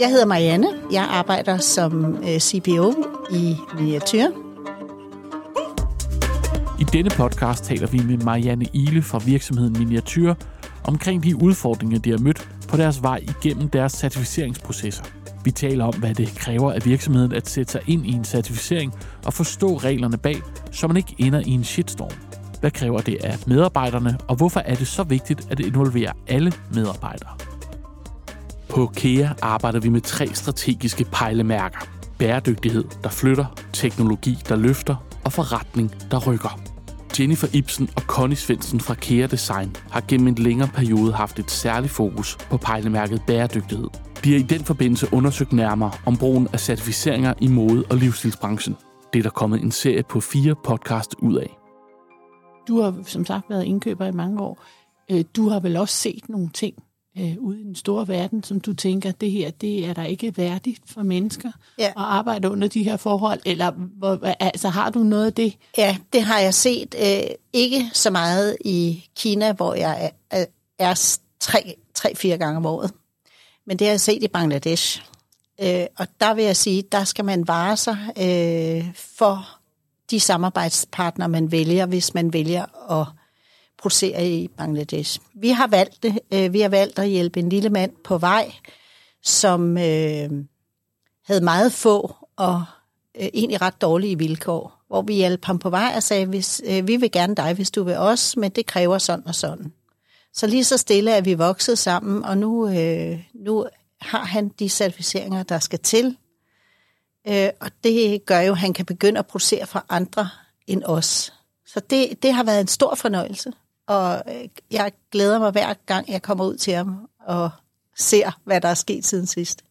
Jeg hedder Marianne. Jeg arbejder som øh, CPO i Miniatyr. I denne podcast taler vi med Marianne Ile fra virksomheden Miniatyr omkring de udfordringer, de har mødt på deres vej igennem deres certificeringsprocesser. Vi taler om, hvad det kræver af virksomheden at sætte sig ind i en certificering og forstå reglerne bag, så man ikke ender i en shitstorm. Hvad kræver det af medarbejderne, og hvorfor er det så vigtigt at involvere alle medarbejdere? På KEA arbejder vi med tre strategiske pejlemærker. Bæredygtighed, der flytter, teknologi, der løfter, og forretning, der rykker. Jennifer Ibsen og Connie Svendsen fra KEA Design har gennem en længere periode haft et særligt fokus på pejlemærket bæredygtighed. De har i den forbindelse undersøgt nærmere om brugen af certificeringer i mode- og livsstilsbranchen. Det er der kommet en serie på fire podcast ud af. Du har som sagt været indkøber i mange år. Øh, du har vel også set nogle ting øh, ude i den store verden, som du tænker, det her, det er der ikke værdigt for mennesker Ja. at arbejde under de her forhold, eller hvor, altså, har du noget af det? Ja, det har jeg set. Øh, ikke så meget i Kina, hvor jeg er, er, tre, tre, fire gange om året. Men det har jeg set i Bangladesh. Øh, og der vil jeg sige, der skal man vare sig øh, for de samarbejdspartnere, man vælger, hvis man vælger at producerer i Bangladesh. Vi har valgt det. Øh, vi har valgt at hjælpe en lille mand på vej, som øh, havde meget få og øh, egentlig ret dårlige vilkår, hvor vi hjalp ham på vej og sagde, hvis, øh, vi vil gerne dig, hvis du vil os, men det kræver sådan og sådan. Så lige så stille er vi vokset sammen, og nu, øh, nu har han de certificeringer, der skal til. Øh, og det gør jo, at han kan begynde at producere for andre end os. Så det, det har været en stor fornøjelse, og øh, jeg glæder mig hver gang, jeg kommer ud til ham og ser, hvad der er sket siden sidst.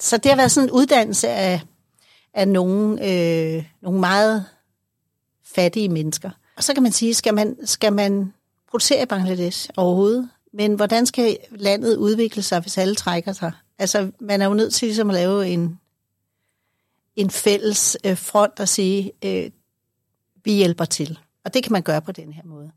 Så det har været sådan en uddannelse af, af nogle, øh, nogle meget fattige mennesker. Og så kan man sige, skal man, skal man producere i Bangladesh overhovedet? Men hvordan skal landet udvikle sig, hvis alle trækker sig? Altså, man er jo nødt til ligesom at lave en, en fælles øh, front og sige, øh, vi hjælper til. Og det kan man gøre på den her måde.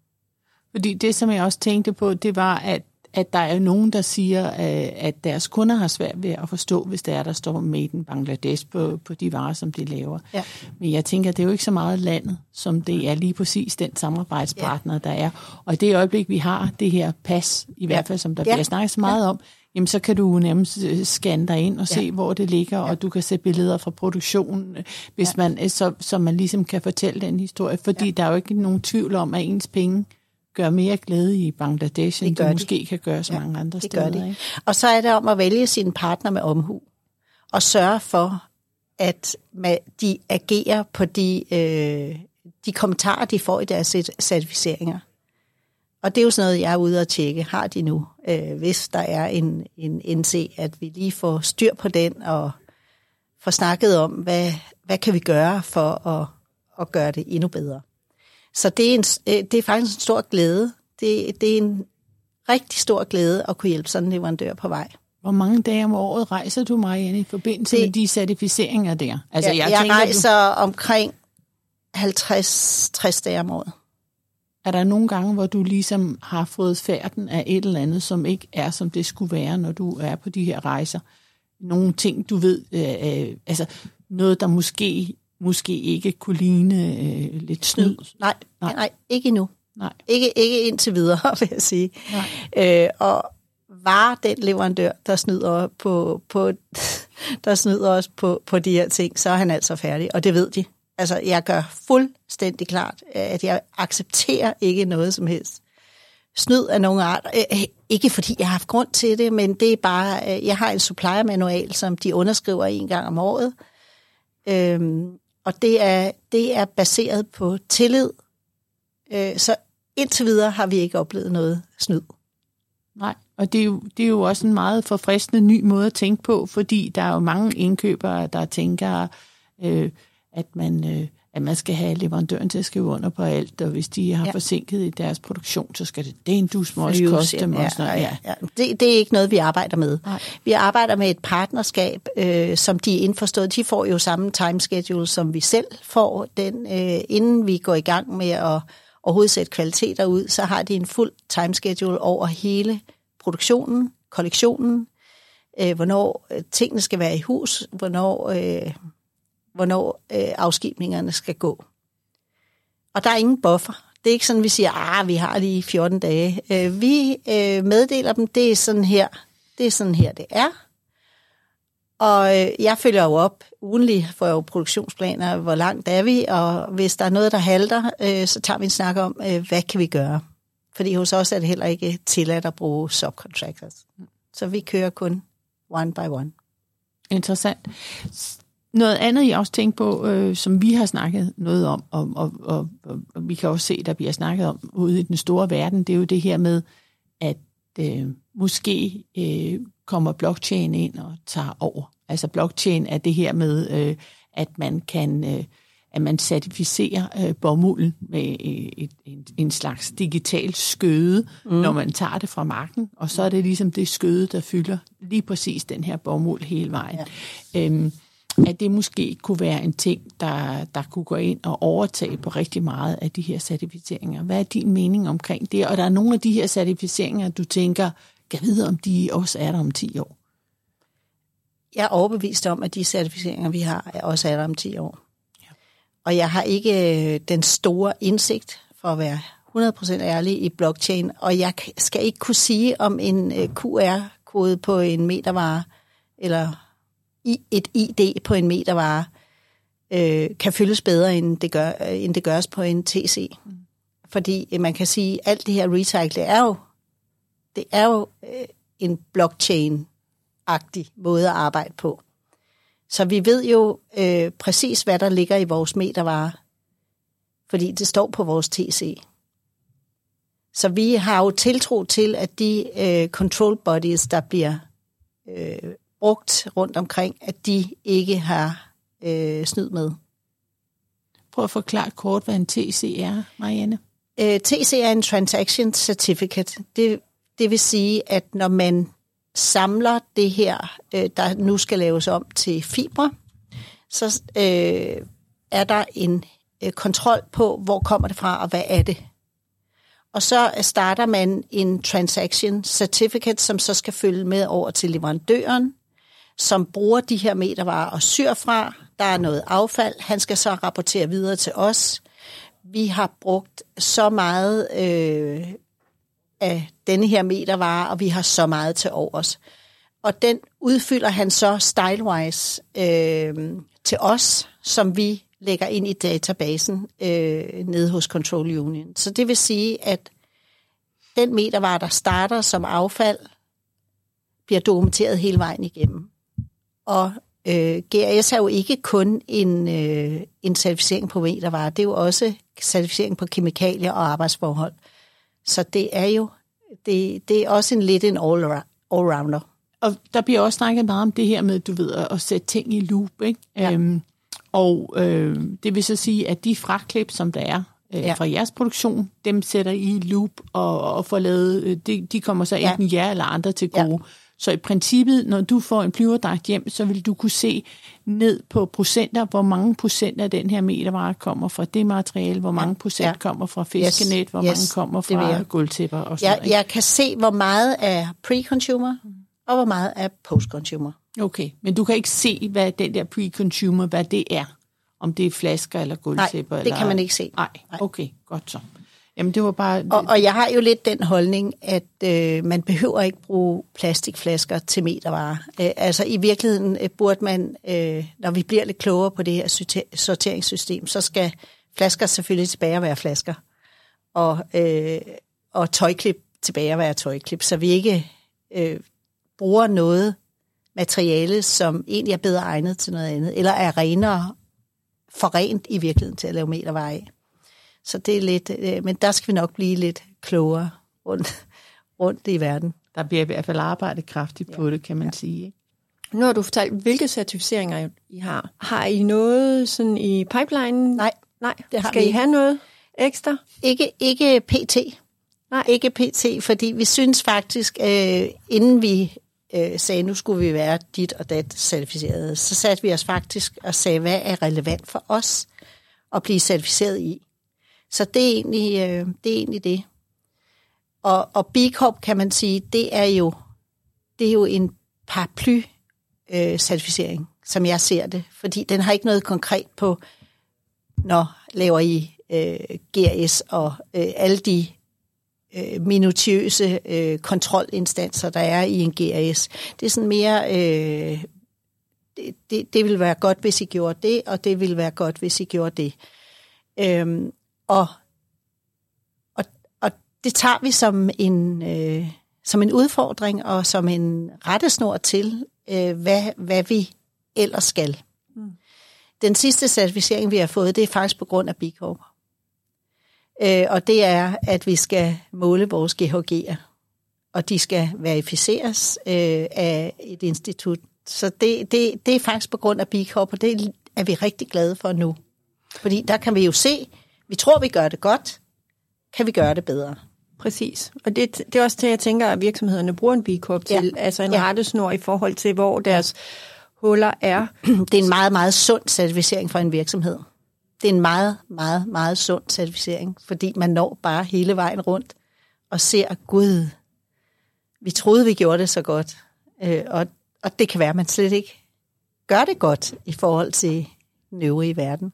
Fordi det, som jeg også tænkte på, det var, at, at der er nogen, der siger, øh, at deres kunder har svært ved at forstå, hvis der er, der står Made in Bangladesh på, på de varer, som de laver. Ja. Men jeg tænker, det er jo ikke så meget landet, som det er lige præcis den samarbejdspartner, ja. der er. Og i det øjeblik, vi har det her pas, i hvert fald som der Ja. bliver snakket så meget om, jamen så kan du nærmest øh, scanne dig ind og Ja. se, hvor det ligger, og du kan se billeder fra produktionen, hvis Ja. man, øh, så, så man ligesom kan fortælle den historie. Fordi der er jo ikke nogen tvivl om, at ens penge gør mere glæde i Bangladesh, end gør det de. måske kan gøre så Ja, mange andre det gør steder. de. Ikke? Og så er det om at vælge sine partner med omhu. Og sørge for, at de agerer på de, øh, de kommentarer, de får i deres cert- certificeringer. Og det er jo sådan noget, jeg er ude at tjekke. Har de nu? Øh, hvis der er en, en NC, at vi lige får styr på den og får snakket om, hvad, hvad kan vi gøre for at, at gøre det endnu bedre. Så det er, en, øh, det er faktisk en stor glæde. Det, det er en rigtig stor glæde at kunne hjælpe sådan en leverandør på vej. Hvor mange dage om året rejser du, Marianne, i forbindelse Det- med de certificeringer der? Altså, jeg, jeg tænker, rejser omkring 50-60 dage om året. Du, er der nogle gange, hvor du ligesom har fået færden af et eller andet, som ikke er, som det skulle være, når du er på de her rejser? Nogle ting, du ved, øh, øh, altså noget, der måske, måske ikke kunne ligne øh, lidt snyd? Nej, Nej. nej, ikke endnu. Nej. Ikke, ikke indtil videre, vil jeg sige. Nej. Øh, og var den leverandør, der snyder, på, på, der snyder os på, på de her ting, så er han altså færdig, og det ved de. Altså, jeg gør fuldstændig klart, at jeg accepterer ikke noget som helst snyd af nogen art. Øh, Ikke fordi jeg har haft grund til det, men det er bare, øh, jeg har en supplier-manual, som de underskriver en gang om året. Øhm, og det er, det er baseret på tillid. Øh, så indtil videre har vi ikke oplevet noget snyd. Nej, og det er, jo, det er jo også en meget forfriskende ny måde at tænke på, fordi der er jo mange indkøbere, der tænker, øh, at man, øh, at man skal have leverandøren til at skrive under på alt, og hvis de har Ja. forsinket i deres produktion, så skal det den du også Flyves, koste dem. ja, og sådan noget. ja, ja. Det, det er ikke noget, vi arbejder med. Nej. Vi arbejder med et partnerskab, øh, som de er indforstået. De får jo samme timeschedule, som vi selv får. Den, øh, inden vi går i gang med at overhovedet sætte kvaliteter ud, så har de en fuld timeschedule over hele produktionen, kollektionen, øh, hvornår øh, tingene skal være i hus, hvornår, øh, hvornår øh, afskibningerne skal gå. Og der er ingen buffer. Det er ikke sådan, vi siger, ah, vi har lige 14 dage. Øh, vi øh, meddeler dem, det er sådan her, det er sådan her, det er. Og øh, jeg følger jo op ugenligt, får jo produktionsplaner, hvor langt er vi, og hvis der er noget, der halter, øh, så tager vi en snak om, øh, hvad kan vi gøre? Fordi hos os er det heller ikke tilladt at bruge subcontractors. Så vi kører kun one by one. Interessant. Noget andet, jeg også tænker på, øh, som vi har snakket noget om, og, og, og, og, og vi kan også se, der bliver snakket om ude i den store verden, det er jo det her med, at øh, måske øh, kommer blockchain ind og tager over. Altså blockchain er det her med, øh, at man kan... Øh, at man certificerer øh, bomulden med et, et, en, en slags digital skøde, mm. når man tager det fra marken, og så er det ligesom det skøde, der fylder lige præcis den her bomuld hele vejen. Ja. Øhm, at det måske kunne være en ting, der, der kunne gå ind og overtage på rigtig meget af de her certificeringer. Hvad er din mening omkring det? Og der er nogle af de her certificeringer, du tænker, kan vide, om de også er der om 10 år? Jeg er overbevist om, at de certificeringer, vi har, også er der om 10 år. Ja. Og jeg har ikke øh, den store indsigt, for at være 100% ærlig, i blockchain, og jeg skal ikke kunne sige, om en øh, QR-kode på en metervare, eller et ID på en metervare, øh, kan fyldes bedre, end det, gør, end det gøres på en TC. Mm. Fordi man kan sige, at alt det her recycle, det er jo, det er jo øh, en blockchain-agtig måde at arbejde på. Så vi ved jo øh, præcis, hvad der ligger i vores metervare, fordi det står på vores TC. Så vi har jo tiltro til, at de øh, control bodies, der bliver øh, brugt rundt omkring, at de ikke har øh, snyd med. Prøv at forklare kort, hvad en TC er, Marianne. Øh, TC er en Transaction Certificate. Det, det vil sige, at når man samler det her, øh, der nu skal laves om til fibre, så øh, er der en øh, kontrol på, hvor kommer det fra, og hvad er det. Og så starter man en transaction certificate, som så skal følge med over til leverandøren, som bruger de her metervarer og syr fra. Der er noget affald. Han skal så rapportere videre til os. Vi har brugt så meget øh, af denne her metervare, og vi har så meget til overs. Og den udfylder han så stylewise øh, til os, som vi lægger ind i databasen øh, nede hos Control Union. Så det vil sige, at den metervare, der starter som affald, bliver dokumenteret hele vejen igennem. Og øh, GRS er jo ikke kun en, øh, en certificering på metervarer, det er jo også certificering på kemikalier og arbejdsforhold. Så det er jo det, det er også en lidt en all-rounder. Og der bliver også snakket meget om det her med, du ved, at sætte ting i loop, ikke? Ja. Øhm, og øh, det vil så sige, at de fraklip, som der er øh, ja. fra jeres produktion, dem sætter I loop og, og får lavet, øh, de, de kommer så enten ja. jer eller andre til gode. Ja. Så i princippet, når du får en flyverdragt hjem, så vil du kunne se ned på procenter, hvor mange procent af den her metervare kommer fra det materiale, hvor mange procent ja. kommer fra fiskenet, yes. hvor yes. mange kommer fra gulvtæpper og sådan jeg, noget. Jeg kan se, hvor meget er pre-consumer, og hvor meget er post-consumer. Okay, men du kan ikke se, hvad den der pre-consumer, hvad det er. Om det er flasker eller gulvtæpper? Nej, det eller... kan man ikke se. Nej, okay, godt så. Jamen, det var bare... Og, og jeg har jo lidt den holdning, at øh, man behøver ikke bruge plastikflasker til metervarer. Øh, altså i virkeligheden øh, burde man, øh, når vi bliver lidt klogere på det her sorteringssystem, så skal flasker selvfølgelig tilbage at være flasker. Og, øh, og tøjklip tilbage at være tøjklip, så vi ikke øh, bruger noget materiale, som egentlig er bedre egnet til noget andet, eller er renere forrent i virkeligheden til at lave metervarer af. Så det er lidt, øh, men der skal vi nok blive lidt klogere rundt, rundt i verden. Der bliver i hvert fald arbejdet kraftigt ja. på det, kan man ja. sige. Ikke? Nu har du fortalt, hvilke certificeringer I har. Har I noget sådan i pipeline? Nej. Nej, det har skal vi I have noget ekstra? Ikke, ikke PT. Nej. Ikke PT, fordi vi synes faktisk, øh, inden vi øh, sagde, nu skulle vi være dit og dat certificeret, så satte vi os faktisk og sagde, hvad er relevant for os at blive certificeret i. Så det er egentlig, øh, det. Er egentlig det. Og, og B Corp, kan man sige, det er jo, det er jo en paraply-certificering, øh, som jeg ser det. Fordi den har ikke noget konkret på, når laver I øh, GRS og øh, alle de øh, minutiøse øh, kontrolinstanser, der er i en GRS. Det er sådan mere, øh, det, det, det vil være godt, hvis I gjorde det, og det vil være godt, hvis I gjorde det. Øhm, og, og, og det tager vi som en, øh, som en udfordring og som en rettesnor til, øh, hvad, hvad vi ellers skal. Mm. Den sidste certificering, vi har fået, det er faktisk på grund af B Corp. Øh, og det er, at vi skal måle vores GHG'er, og de skal verificeres øh, af et institut. Så det, det, det er faktisk på grund af B Corp, og det er vi rigtig glade for nu. Fordi der kan vi jo se, vi tror, vi gør det godt, kan vi gøre det bedre. Præcis. Og det, det er også det, jeg tænker, at virksomhederne bruger en B Corp til. Ja. Altså en ja. rettesnor i forhold til, hvor deres huller er. Det er en meget, meget sund certificering for en virksomhed. Det er en meget, meget, meget sund certificering, fordi man når bare hele vejen rundt og ser, Gud, vi troede, vi gjorde det så godt. Øh, og, og det kan være, at man slet ikke gør det godt i forhold til den øvrige verden.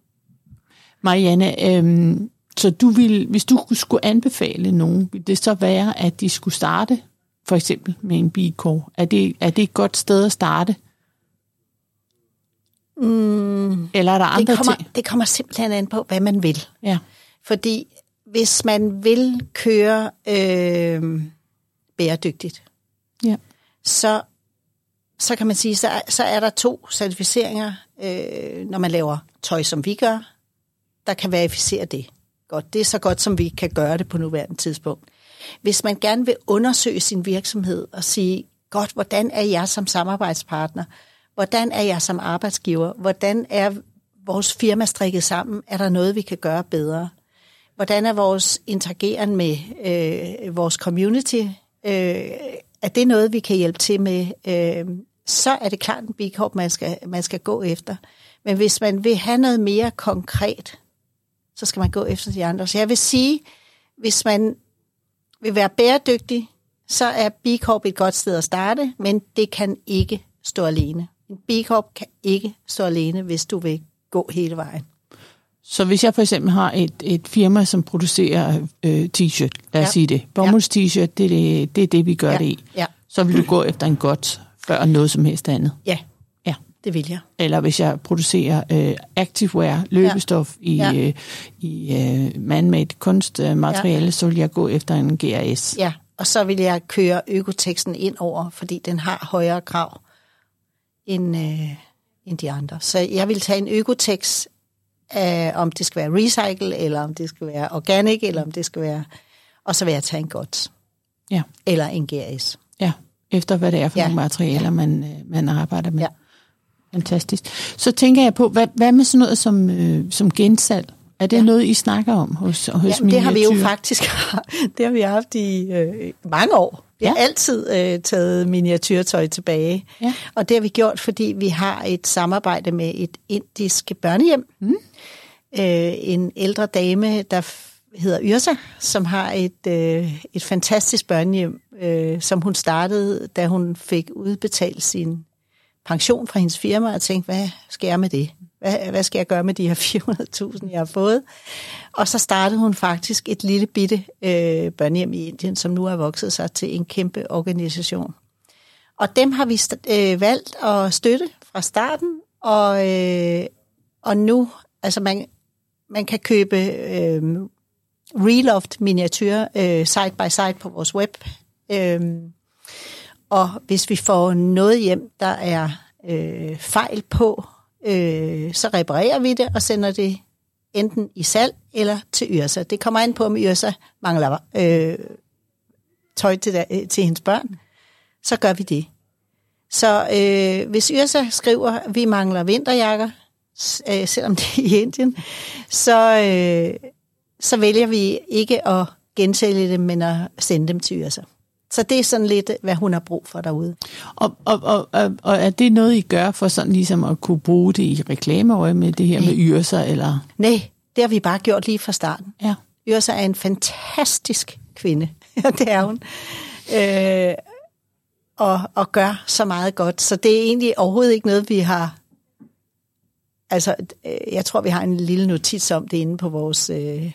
Marianne, øhm, så du vil, hvis du skulle anbefale nogen, vil det så være, at de skulle starte for eksempel med en bikår? Er det, er det et godt sted at starte? Mm, Eller er der andre det kommer, ting? Det kommer simpelthen an på, hvad man vil. Ja. Fordi hvis man vil køre øh, bæredygtigt, Ja. så, så kan man sige, så, er- så er der to certificeringer, øh, når man laver tøj, som vi gør, der kan verificere det. Godt, det er så godt, som vi kan gøre det på nuværende tidspunkt. Hvis man gerne vil undersøge sin virksomhed og sige, godt, hvordan er jeg som samarbejdspartner? Hvordan er jeg som arbejdsgiver? Hvordan er vores firma strikket sammen? Er der noget, vi kan gøre bedre? Hvordan er vores interageren med øh, vores community? Øh, er det noget, vi kan hjælpe til med? Øh, så er det klart en B Corp, man skal, man skal gå efter. Men hvis man vil have noget mere konkret, så skal man gå efter de andre. Så jeg vil sige, hvis man vil være bæredygtig, så er B Corp et godt sted at starte, men det kan ikke stå alene. En B Corp kan ikke stå alene, hvis du vil gå hele vejen. Så hvis jeg for eksempel har et, et firma, som producerer øh, t-shirt, lad os Ja. sige det, bomulds t-shirt, det er det, det er det, vi gør Ja. det i, Ja, så vil du gå efter en godt før noget som helst andet. Ja. Det vil jeg. Eller hvis jeg producerer øh, activewear, løbestof i, Ja. øh, i øh, man-made kunstmateriale, ja. så vil jeg gå efter en GRS. Ja, og så vil jeg køre økoteksten ind over, fordi den har højere krav end, øh, end de andre. Så jeg vil tage en økotekst, øh, om det skal være recycle, eller om det skal være organic, eller om det skal være... Og så vil jeg tage en godt. Ja. Eller en GRS. Ja, efter hvad det er for Ja. nogle materialer, man, øh, man arbejder med. Ja. Fantastisk. Så tænker jeg på, hvad, hvad med sådan noget som, øh, som gensalg? Er det ja. Ja. noget, I snakker om hos, hos Jamen, det har vi jo faktisk det har vi haft i øh, mange år. Vi har Ja. altid øh, taget miniatyrtøj tilbage. Ja. Og det har vi gjort, fordi vi har et samarbejde med et indisk børnehjem. Mm. Øh, en ældre dame, der hedder Yrsa, som har et, øh, et fantastisk børnehjem, øh, som hun startede, da hun fik udbetalt sin pension fra hendes firma, og tænkte, hvad skal jeg med det? Hvad, hvad skal jeg gøre med de her 400.000, jeg har fået? Og så startede hun faktisk et lille bitte øh, børnehjem i Indien, som nu er vokset sig til en kæmpe organisation. Og dem har vi st- øh, valgt at støtte fra starten, og, øh, og nu, altså man, man kan købe øh, Reloft miniatyr øh, side by side på vores web. Øh, og hvis vi får noget hjem, der er øh, fejl på, øh, så reparerer vi det og sender det enten i salg eller til Yrsa. Det kommer ind på, om Yrsa mangler øh, tøj til, der, øh, til hendes børn. Så gør vi det. Så øh, hvis Yrsa skriver, at vi mangler vinterjakker, øh, selvom det er i Indien, så, øh, så vælger vi ikke at gensælge dem, men at sende dem til Yrsa. Så det er sådan lidt, hvad hun har brug for derude. Og, og, og, og, og er det noget, I gør for sådan ligesom at kunne bruge det i reklameøje med det her med yrser? Eller? Nej, det har vi bare gjort lige fra starten. Ja. Yrsa er en fantastisk kvinde. Det er hun. Øh, og, og gør så meget godt. Så det er egentlig overhovedet ikke noget, vi har... Altså, øh, jeg tror, vi har en lille notits om det inde på vores, øh,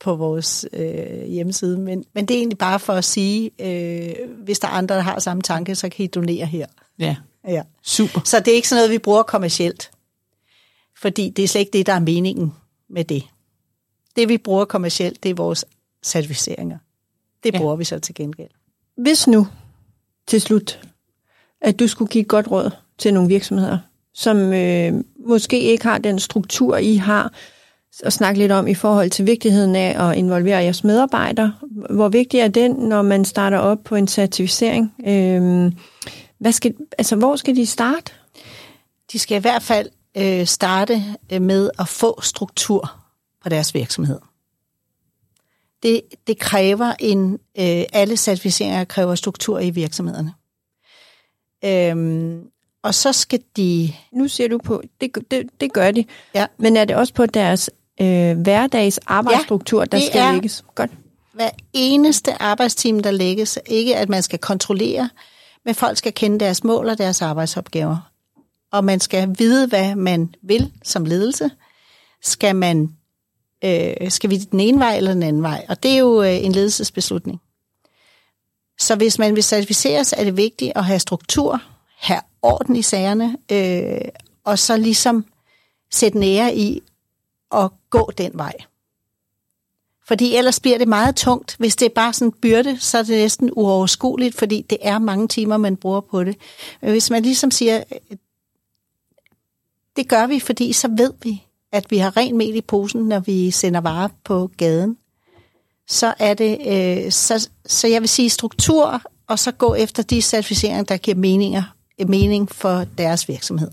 på vores øh, hjemmeside, men, men det er egentlig bare for at sige, øh, hvis der er andre, der har samme tanke, så kan I donere her. Ja, Ja. super. Så det er ikke sådan noget, vi bruger kommercielt. Fordi det er slet ikke det, der er meningen med det. Det, vi bruger kommercielt, det er vores certificeringer. Det Ja. bruger vi så til gengæld. Hvis nu, til slut, at du skulle give et godt råd til nogle virksomheder, som øh, måske ikke har den struktur, I har, og snakke lidt om i forhold til vigtigheden af at involvere jeres medarbejdere. Hvor vigtig er den, når man starter op på en certificering? Øh, hvad skal, altså, hvor skal de starte? De skal i hvert fald øh, starte øh, med at få struktur på deres virksomhed. Det, det kræver en, øh, alle certificeringer kræver struktur i virksomhederne. Øhm, og så skal de, Nu ser du på, det, det, det gør de, ja, men er det også på deres øh, hverdags arbejdsstruktur, der det skal lægges? Godt. hver eneste arbejdstime, der lægges, ikke at man skal kontrollere, men folk skal kende deres mål og deres arbejdsopgaver. Og man skal vide, hvad man vil som ledelse. Skal man øh, skal vi den ene vej eller den anden vej? Og det er jo øh, en ledelsesbeslutning. Så hvis man vil certificeres, er det vigtigt at have struktur, have orden i sagerne, øh, og så ligesom sætte nære i at gå den vej. Fordi ellers bliver det meget tungt. Hvis det er bare sådan en byrde, så er det næsten uoverskueligt, fordi det er mange timer, man bruger på det. Men hvis man ligesom siger, det gør vi, fordi så ved vi, at vi har ren mel i posen, når vi sender varer på gaden, så er det, øh, så, så jeg vil sige struktur, og så gå efter de certificeringer, der giver meninger, mening for deres virksomhed.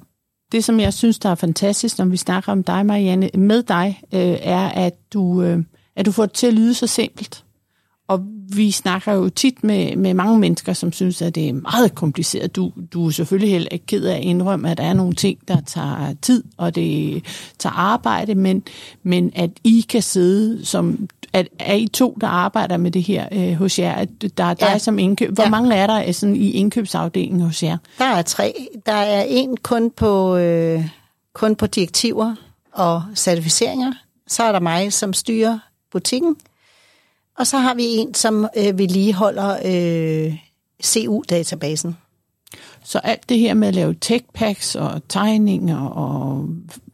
Det, som jeg synes, der er fantastisk, når vi snakker om dig, Marianne, med dig, øh, er, at du, øh, at du får det til at lyde så simpelt. Og vi snakker jo tit med, med mange mennesker, som synes, at det er meget kompliceret. Du, du er selvfølgelig heller ikke ked af at indrømme, at der er nogle ting, der tager tid, og det tager arbejde, men, men at I kan sidde som... At, er I to, der arbejder med det her øh, hos jer? At der er dig Ja. som indkøb. Hvor Ja. mange er der øh, sådan, i indkøbsafdelingen hos jer? Der er tre. Der er en kun på, øh, kun på direktiver og certificeringer. Så er der mig, som styrer butikken. Og så har vi en, som øh, vedligeholder øh, CU-databasen. Så alt det her med at lave tech-packs og tegninger og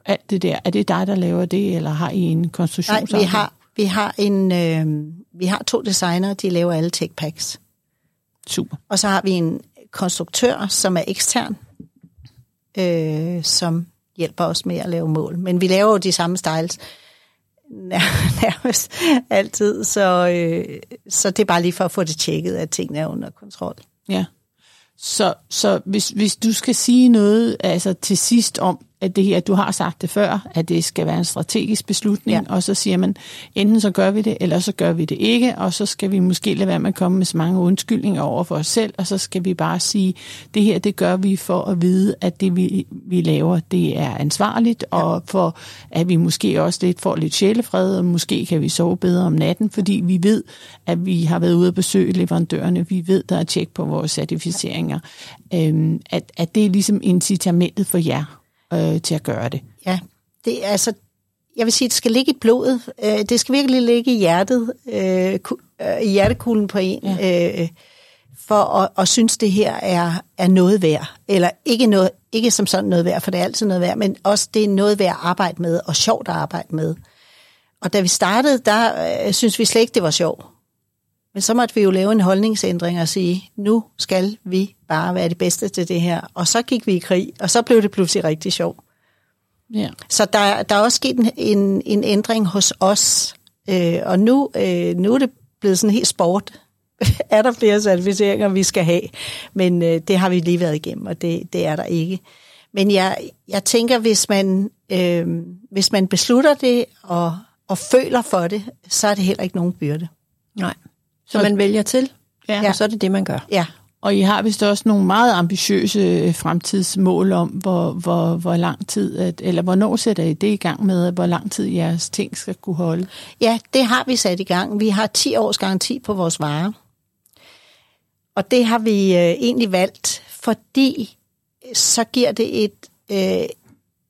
alt det der, er det dig, der laver det, eller har I en Nej, konstruktionsafdeling? vi har, vi har, en, øh, vi har to designere, de laver alle tech-packs. Super. Og så har vi en konstruktør, som er ekstern, øh, som hjælper os med at lave mål. Men vi laver jo de samme styles nær- nærmest altid, så, øh, så det er bare lige for at få det tjekket, at tingene er under kontrol. Ja. Så, så hvis, hvis du skal sige noget altså til sidst om, at det her, du har sagt det før, at det skal være en strategisk beslutning, Ja. ja. og så siger man, enten så gør vi det, eller så gør vi det ikke, og så skal vi måske lade være med at komme med så mange undskyldninger over for os selv, og så skal vi bare sige, det her, det gør vi for at vide, at det vi, vi laver, det er ansvarligt, ja. og for at vi måske også lidt får lidt sjælefred, og måske kan vi sove bedre om natten, fordi vi ved, at vi har været ude at besøge leverandørerne, vi ved, der er tjek på vores certificeringer, øhm, at, at det er ligesom incitamentet for jer øh, til at gøre det. Ja, det er altså, jeg vil sige, det skal ligge i blodet. Øh, det skal virkelig ligge i hjertet, øh, øh, i hjertekuglen på en, ja. øh, for at, at synes, det her er, er noget værd. Eller ikke, noget, ikke som sådan noget værd, for det er altid noget værd, men også det er noget værd at arbejde med, og sjovt at arbejde med. Og da vi startede, der øh, synes vi slet ikke, det var sjovt. Men så måtte vi jo lave en holdningsændring og sige, nu skal vi bare være det bedste til det her. Og så gik vi i krig, og så blev det pludselig rigtig sjovt. Ja. Så der, der er også sket en, en, en ændring hos os, øh, og nu, øh, nu er det blevet sådan helt sport. er der flere certificeringer, vi skal have? Men øh, det har vi lige været igennem, og det, det er der ikke. Men jeg, jeg tænker, hvis man, øh, hvis man beslutter det og, og føler for det, så er det heller ikke nogen byrde. Nej. Så man vælger til, Ja. og så er det det, man gør. Ja, Og I har vist også nogle meget ambitiøse øh, fremtidsmål om, hvor, hvor, hvor lang tid, at, eller hvornår sætter I det i gang med, hvor lang tid jeres ting skal kunne holde? Ja, det har vi sat i gang. Vi har 10 års garanti på vores varer. Og det har vi øh, egentlig valgt, fordi så giver det et, øh,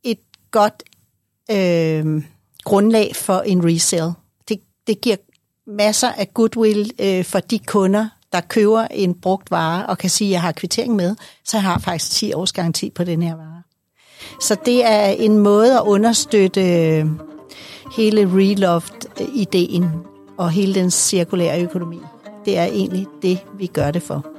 et godt øh, grundlag for en resale. Det, det giver masser af goodwill øh, for de kunder, der køber en brugt vare og kan sige, at jeg har kvittering med, så jeg har faktisk 10 års garanti på den her vare. Så det er en måde at understøtte øh, hele Reloft-ideen og hele den cirkulære økonomi. Det er egentlig det, vi gør det for.